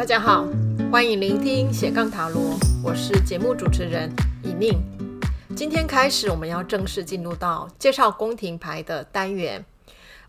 大家好，欢迎聆听斜杠塔罗，我是节目主持人以宁。今天开始，我们要正式进入到介绍宫廷牌的单元。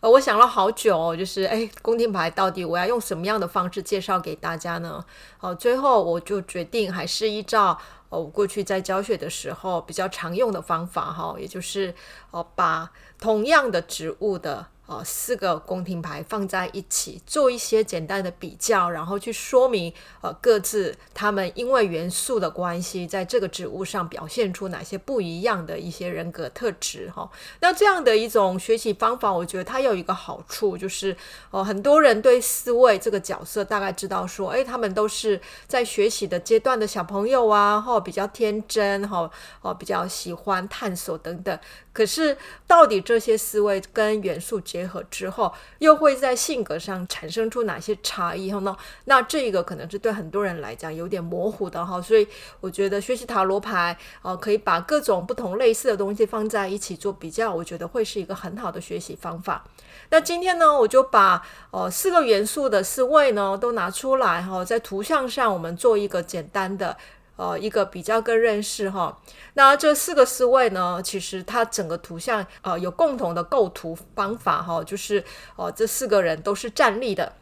呃，我想了好久，就是哎，宫廷牌到底我要用什么样的方式介绍给大家呢？哦，最后我就决定还是依照哦我过去在教学的时候比较常用的方法哈，也就是哦把同样的植物的。呃，四个宫廷牌放在一起，做一些简单的比较，然后去说明呃各自他们因为元素的关系，在这个植物上表现出哪些不一样的一些人格特质哈。那这样的一种学习方法，我觉得它有一个好处，就是呃很多人对四位这个角色大概知道说，哎，他们都是在学习的阶段的小朋友啊，哈，比较天真哈，哦，比较喜欢探索等等。可是，到底这些思维跟元素结合之后，又会在性格上产生出哪些差异？哈，那那这个可能是对很多人来讲有点模糊的哈。所以，我觉得学习塔罗牌，呃，可以把各种不同类似的东西放在一起做比较，我觉得会是一个很好的学习方法。那今天呢，我就把呃四个元素的四位呢都拿出来哈，在图像上我们做一个简单的。呃，一个比较跟认识哈，那这四个思维呢，其实它整个图像呃有共同的构图方法哈，就是呃这四个人都是站立的，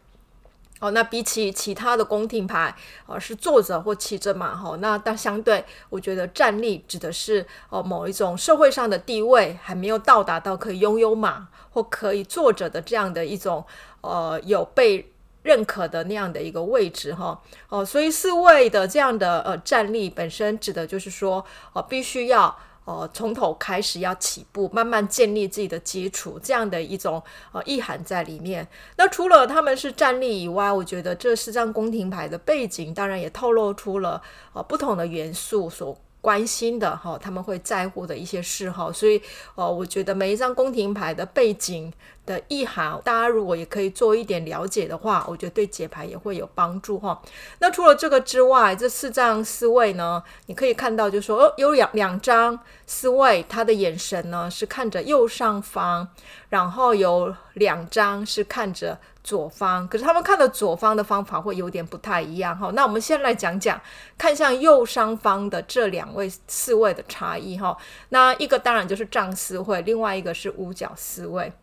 哦，那比起其他的宫廷牌，呃是坐着或骑着马哈，那但相对我觉得站立指的是呃某一种社会上的地位还没有到达到可以拥有马或可以坐着的这样的一种呃有被。认可的那样的一个位置哈哦，所以四位的这样的呃站立本身指的就是说哦，必须要呃从头开始要起步，慢慢建立自己的基础，这样的一种呃意涵在里面。那除了他们是站立以外，我觉得这四张宫廷牌的背景当然也透露出了呃不同的元素所关心的哈，他们会在乎的一些事哈。所以哦，我觉得每一张宫廷牌的背景。的意涵，大家如果也可以做一点了解的话，我觉得对解牌也会有帮助哈。那除了这个之外，这四张四位呢，你可以看到，就是说哦，有两两张四位，他的眼神呢是看着右上方，然后有两张是看着左方，可是他们看的左方的方法会有点不太一样哈。那我们先来讲讲看向右上方的这两位四位的差异哈。那一个当然就是丈四会，另外一个是五角四位。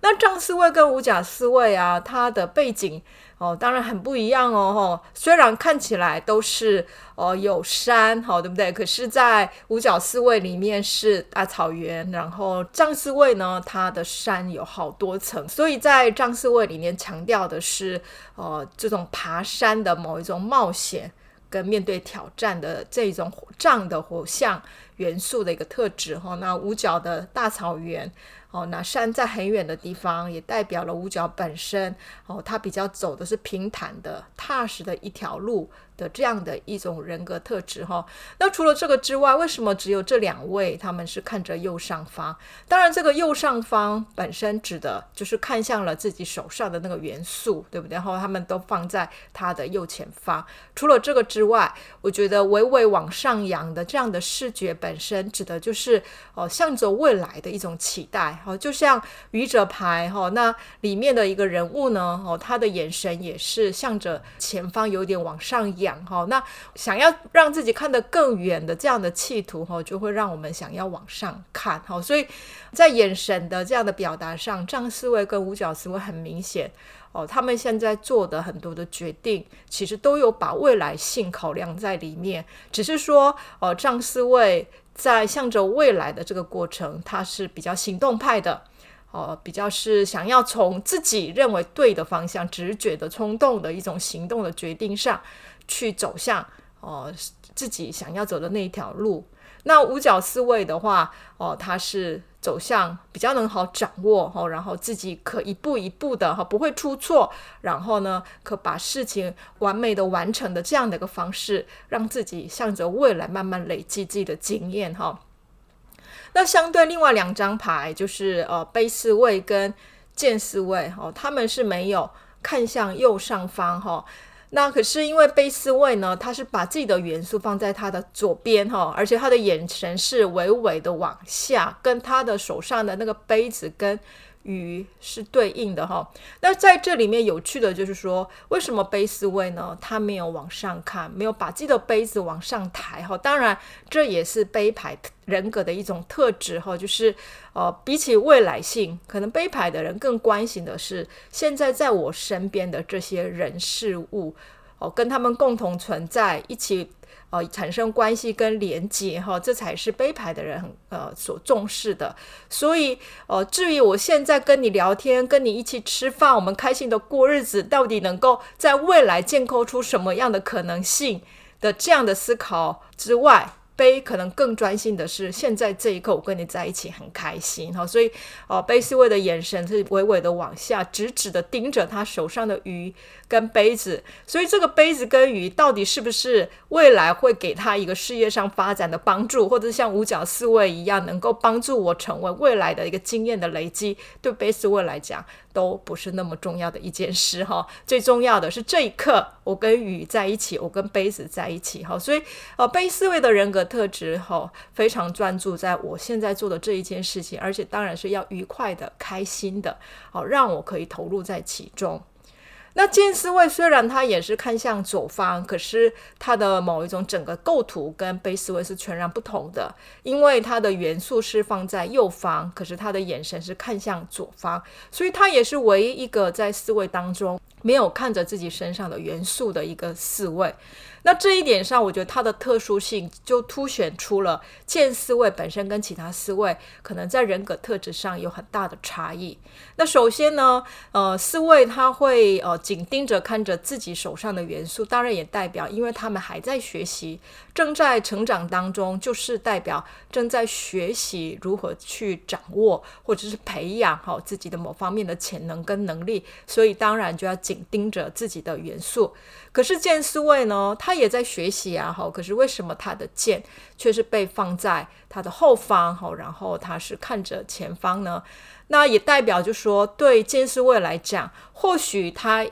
那丈四位跟五角四位啊，它的背景哦，当然很不一样哦。吼，虽然看起来都是哦有山，好对不对？可是，在五角四位里面是大草原，然后丈四位呢，它的山有好多层，所以在丈四位里面强调的是哦这种爬山的某一种冒险跟面对挑战的这种丈的火象元素的一个特质哈。那五角的大草原。哦，那山在很远的地方，也代表了五角本身。哦，它比较走的是平坦的、踏实的一条路。的这样的一种人格特质哈，那除了这个之外，为什么只有这两位他们是看着右上方？当然，这个右上方本身指的就是看向了自己手上的那个元素，对不对？然后他们都放在他的右前方。除了这个之外，我觉得微微往上扬的这样的视觉本身指的就是哦，向着未来的一种期待。哦，就像愚者牌哈，那里面的一个人物呢，哦，他的眼神也是向着前方，有点往上扬。哈，那想要让自己看得更远的这样的企图哈，就会让我们想要往上看哈。所以在眼神的这样的表达上，张思维跟五角思维很明显哦，他们现在做的很多的决定，其实都有把未来性考量在里面。只是说，哦，张思维在向着未来的这个过程，他是比较行动派的。哦，比较是想要从自己认为对的方向、直觉的冲动的一种行动的决定上去走向哦，自己想要走的那一条路。那五角四位的话，哦，他是走向比较能好掌握哦，然后自己可一步一步的哈，不会出错，然后呢，可把事情完美的完成的这样的一个方式，让自己向着未来慢慢累积自己的经验哈。那相对另外两张牌，就是呃杯四位跟剑四位哈，他们是没有看向右上方哈。那可是因为贝斯位呢，他是把自己的元素放在他的左边哈，而且他的眼神是微微的往下，跟他的手上的那个杯子跟鱼是对应的哈。那在这里面有趣的就是说，为什么杯思维呢？他没有往上看，没有把自己的杯子往上抬哈。当然，这也是杯牌人格的一种特质哈，就是呃，比起未来性，可能杯牌的人更关心的是现在在我身边的这些人事物哦，跟他们共同存在一起。呃，产生关系跟连接哈，这才是杯牌的人很呃所重视的。所以呃，至于我现在跟你聊天，跟你一起吃饭，我们开心的过日子，到底能够在未来建构出什么样的可能性的这样的思考之外。杯可能更专心的是，现在这一刻我跟你在一起很开心哈，所以哦，杯思维的眼神是微微的往下，直直的盯着他手上的鱼跟杯子，所以这个杯子跟鱼到底是不是未来会给他一个事业上发展的帮助，或者像五角四位一样，能够帮助我成为未来的一个经验的累积，对杯思维来讲。都不是那么重要的一件事哈，最重要的是这一刻我跟雨在一起，我跟杯子在一起哈，所以呃，杯思维的人格特质哈，非常专注在我现在做的这一件事情，而且当然是要愉快的、开心的，好让我可以投入在其中。那剑思位虽然它也是看向左方，可是它的某一种整个构图跟杯思位是全然不同的，因为它的元素是放在右方，可是它的眼神是看向左方，所以它也是唯一一个在四位当中没有看着自己身上的元素的一个四位。那这一点上，我觉得它的特殊性就凸显出了剑思维本身跟其他思维可能在人格特质上有很大的差异。那首先呢，呃，思维他会呃紧盯着看着自己手上的元素，当然也代表，因为他们还在学习，正在成长当中，就是代表正在学习如何去掌握或者是培养好自己的某方面的潜能跟能力，所以当然就要紧盯着自己的元素。可是剑思维呢，他也在学习啊，哈。可是为什么他的剑却是被放在他的后方，哈？然后他是看着前方呢？那也代表就说，对剑思维来讲，或许他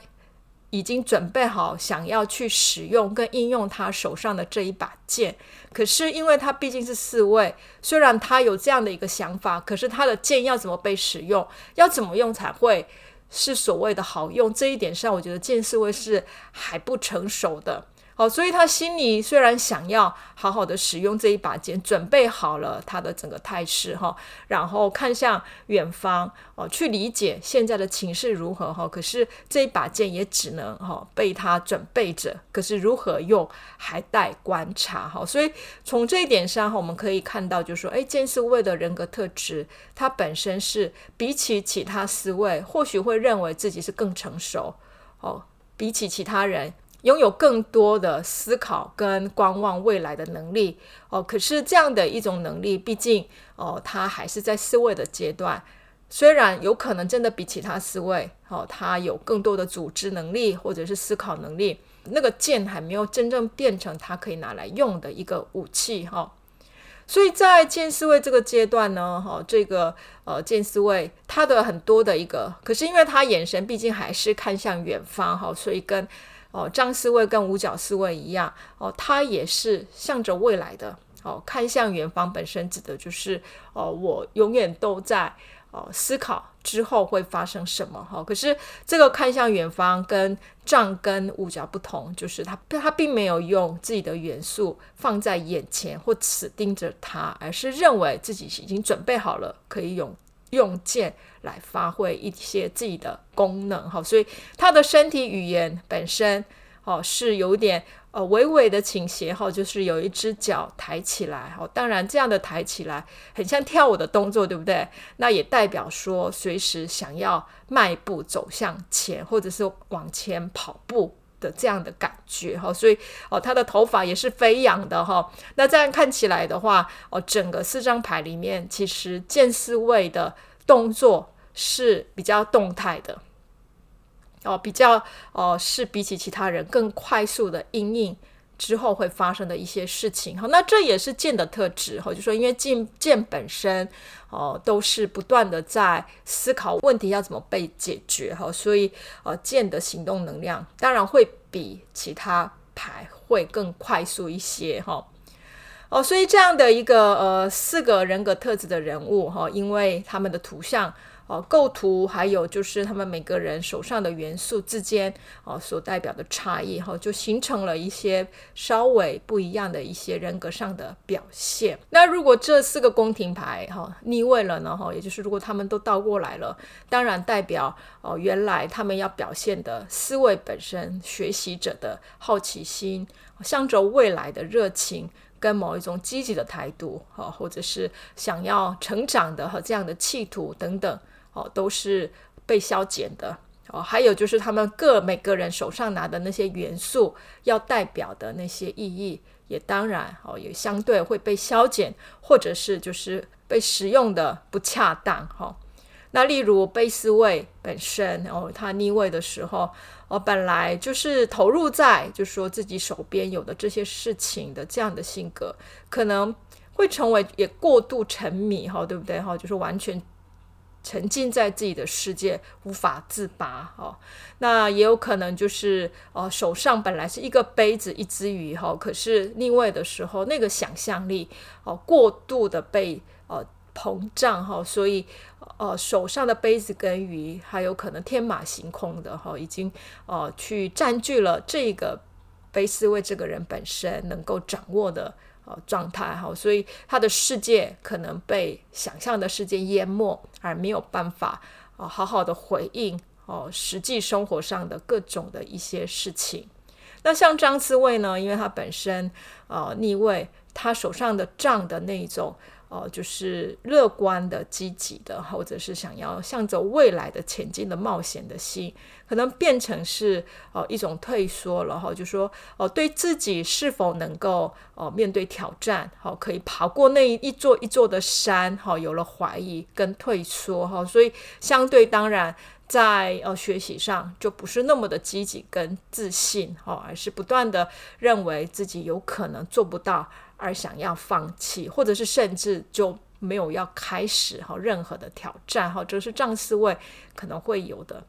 已经准备好想要去使用跟应用他手上的这一把剑。可是因为他毕竟是思维，虽然他有这样的一个想法，可是他的剑要怎么被使用，要怎么用才会？是所谓的好用，这一点上，我觉得剑思维是还不成熟的。好，所以他心里虽然想要好好的使用这一把剑，准备好了他的整个态势哈，然后看向远方哦，去理解现在的情势如何哈。可是这一把剑也只能哈被他准备着，可是如何用还待观察哈。所以从这一点上哈，我们可以看到，就是说，哎，剑思维的人格特质，它本身是比起其他思维，或许会认为自己是更成熟哦，比起其他人。拥有更多的思考跟观望未来的能力哦，可是这样的一种能力，毕竟哦，他还是在思维的阶段。虽然有可能真的比其他思维哦，他有更多的组织能力或者是思考能力，那个剑还没有真正变成他可以拿来用的一个武器哈。所以在剑思维这个阶段呢，哈，这个呃剑思维他的很多的一个，可是因为他眼神毕竟还是看向远方哈，所以跟。哦，张思维跟五角思维一样，哦，他也是向着未来的，哦，看向远方本身指的就是，哦，我永远都在，哦，思考之后会发生什么，哈、哦。可是这个看向远方跟张跟五角不同，就是他他并没有用自己的元素放在眼前或死盯着他，而是认为自己已经准备好了，可以用。用剑来发挥一些自己的功能，哈，所以他的身体语言本身，哦，是有点呃微微的倾斜，哈，就是有一只脚抬起来，哈，当然这样的抬起来很像跳舞的动作，对不对？那也代表说随时想要迈步走向前，或者是往前跑步的这样的感觉，哈，所以哦，他的头发也是飞扬的，哈。那这样看起来的话，哦，整个四张牌里面，其实剑士位的动作是比较动态的，哦，比较哦是比起其他人更快速的阴影之后会发生的一些事情，好，那这也是剑的特质，哈，就说因为剑剑本身哦都是不断的在思考问题要怎么被解决，哈，所以呃剑的行动能量当然会比其他牌会更快速一些，哈。哦，所以这样的一个呃四个人格特质的人物哈，因为他们的图像哦构图，还有就是他们每个人手上的元素之间哦所代表的差异哈、哦，就形成了一些稍微不一样的一些人格上的表现。那如果这四个宫廷牌哈、哦、逆位了呢哈、哦，也就是如果他们都倒过来了，当然代表哦原来他们要表现的思维本身，学习者的好奇心，向着未来的热情。跟某一种积极的态度，哈，或者是想要成长的和这样的企图等等，哦，都是被消减的，哦，还有就是他们各每个人手上拿的那些元素要代表的那些意义，也当然哦，也相对会被消减，或者是就是被使用的不恰当，哈。那例如杯四位本身哦，他逆位的时候。哦本来就是投入在，就说自己手边有的这些事情的这样的性格，可能会成为也过度沉迷哈，对不对哈？就是完全沉浸在自己的世界无法自拔哈。那也有可能就是哦，手上本来是一个杯子一只鱼哈，可是逆位的时候那个想象力哦过度的被呃。膨胀哈，所以呃手上的杯子跟鱼还有可能天马行空的哈，已经呃去占据了这个杯四位这个人本身能够掌握的呃状态哈，所以他的世界可能被想象的世界淹没，而没有办法呃好好的回应哦实际生活上的各种的一些事情。那像张思卫呢，因为他本身呃逆位，他手上的杖的那一种。哦，就是乐观的、积极的，或者是想要向着未来的前进的冒险的心，可能变成是哦一种退缩了哈。就说哦，对自己是否能够哦面对挑战，好可以爬过那一座一座的山，好有了怀疑跟退缩哈。所以相对当然在呃学习上就不是那么的积极跟自信哈，而是不断的认为自己有可能做不到。而想要放弃，或者是甚至就没有要开始哈任何的挑战哈，这是杖四位可能会有的。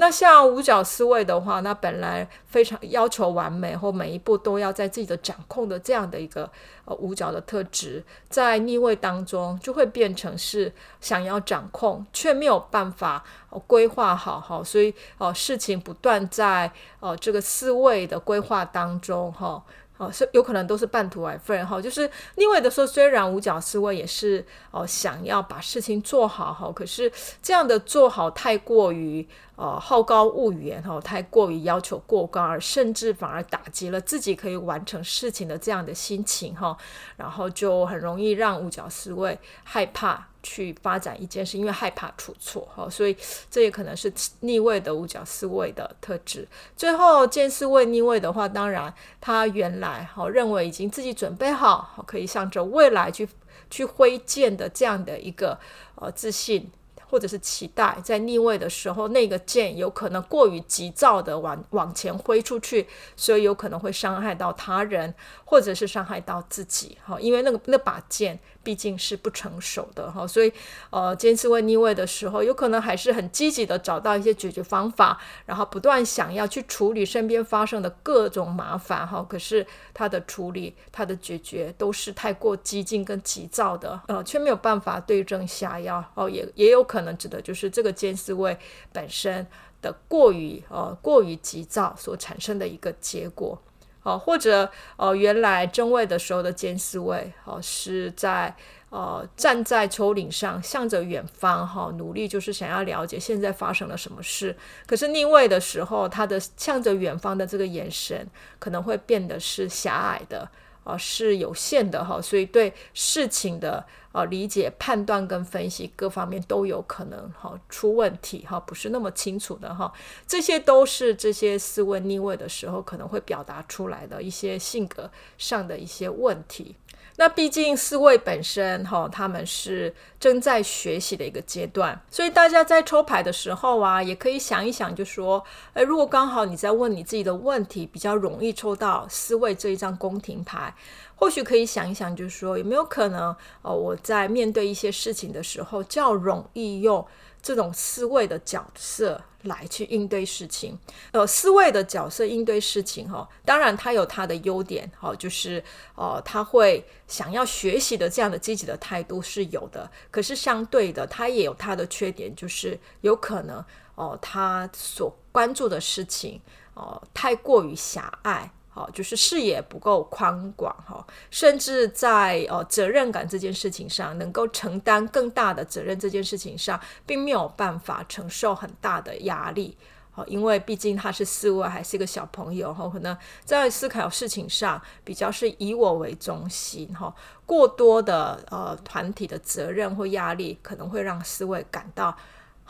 那像五角四位的话，那本来非常要求完美，或每一步都要在自己的掌控的这样的一个呃五角的特质，在逆位当中就会变成是想要掌控，却没有办法规划好哈，所以哦事情不断在呃这个四位的规划当中哈。哦，是有可能都是半途而废哈。就是另外的说，虽然五角思维也是哦想要把事情做好哈，可是这样的做好太过于呃好高骛远哈，太过于要求过高，而甚至反而打击了自己可以完成事情的这样的心情哈，然后就很容易让五角四位害怕。去发展一件事，因为害怕出错哈，所以这也可能是逆位的五角四位的特质。最后剑四位逆位的话，当然他原来哈认为已经自己准备好，可以向着未来去去挥剑的这样的一个呃自信。或者是期待在逆位的时候，那个剑有可能过于急躁的往往前挥出去，所以有可能会伤害到他人，或者是伤害到自己。哈，因为那个那把剑毕竟是不成熟的哈，所以呃，剑四位逆位的时候，有可能还是很积极的找到一些解决方法，然后不断想要去处理身边发生的各种麻烦哈。可是他的处理、他的解决都是太过激进跟急躁的，呃，却没有办法对症下药哦，也也有可能。指的就是这个剑四位本身的过于呃过于急躁所产生的一个结果，哦，或者呃原来正位的时候的监视位哦是在呃站在丘陵上向着远方哈、哦、努力，就是想要了解现在发生了什么事。可是逆位的时候，他的向着远方的这个眼神可能会变得是狭隘的。啊，是有限的哈，所以对事情的呃理解、判断跟分析各方面都有可能哈出问题哈，不是那么清楚的哈，这些都是这些思维逆位的时候可能会表达出来的一些性格上的一些问题。那毕竟四位本身哈，他们是正在学习的一个阶段，所以大家在抽牌的时候啊，也可以想一想，就说，诶，如果刚好你在问你自己的问题，比较容易抽到四位这一张宫廷牌，或许可以想一想，就是说有没有可能，呃，我在面对一些事情的时候，较容易用这种思维的角色来去应对事情。呃，思维的角色应对事情，哈，当然他有他的优点，哈，就是呃，他会想要学习的这样的积极的态度是有的。可是相对的，他也有他的缺点，就是有可能哦、他所关注的事情哦、太过于狭隘。哦，就是视野不够宽广哈，甚至在呃责任感这件事情上，能够承担更大的责任这件事情上，并没有办法承受很大的压力。哦，因为毕竟他是思维还是一个小朋友哈，可能在思考事情上比较是以我为中心哈，过多的呃团体的责任或压力，可能会让思维感到。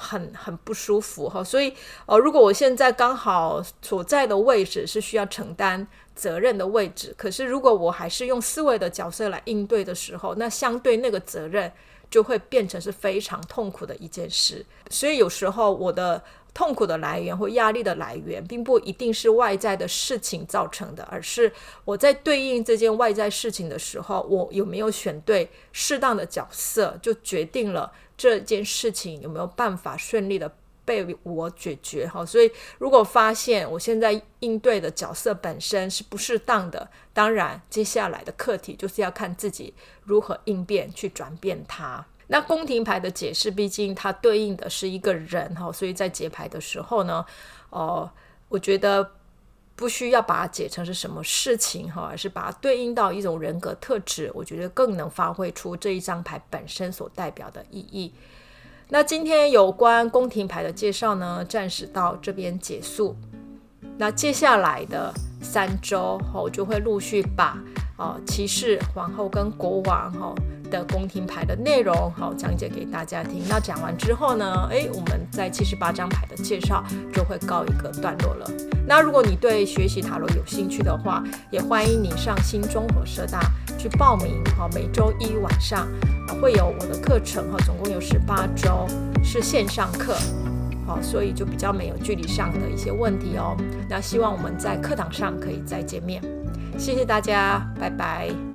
很很不舒服哈，所以呃，如果我现在刚好所在的位置是需要承担责任的位置，可是如果我还是用思维的角色来应对的时候，那相对那个责任就会变成是非常痛苦的一件事。所以有时候我的痛苦的来源或压力的来源，并不一定是外在的事情造成的，而是我在对应这件外在事情的时候，我有没有选对适当的角色，就决定了。这件事情有没有办法顺利的被我解决？哈，所以如果发现我现在应对的角色本身是不适当的，当然接下来的课题就是要看自己如何应变去转变它。那宫廷牌的解释，毕竟它对应的是一个人哈，所以在解牌的时候呢，哦，我觉得不需要把它解成是什么事情哈，而是把它对应到一种人格特质，我觉得更能发挥出这一张牌本身所代表的意义。那今天有关宫廷牌的介绍呢，暂时到这边结束。那接下来的三周，我就会陆续把哦骑士、皇后跟国王哈。的宫廷牌的内容，好讲解给大家听。那讲完之后呢，诶，我们在七十八张牌的介绍就会告一个段落了。那如果你对学习塔罗有兴趣的话，也欢迎你上新中火社大去报名。好，每周一晚上会有我的课程，哈，总共有十八周是线上课，好，所以就比较没有距离上的一些问题哦。那希望我们在课堂上可以再见面。谢谢大家，拜拜。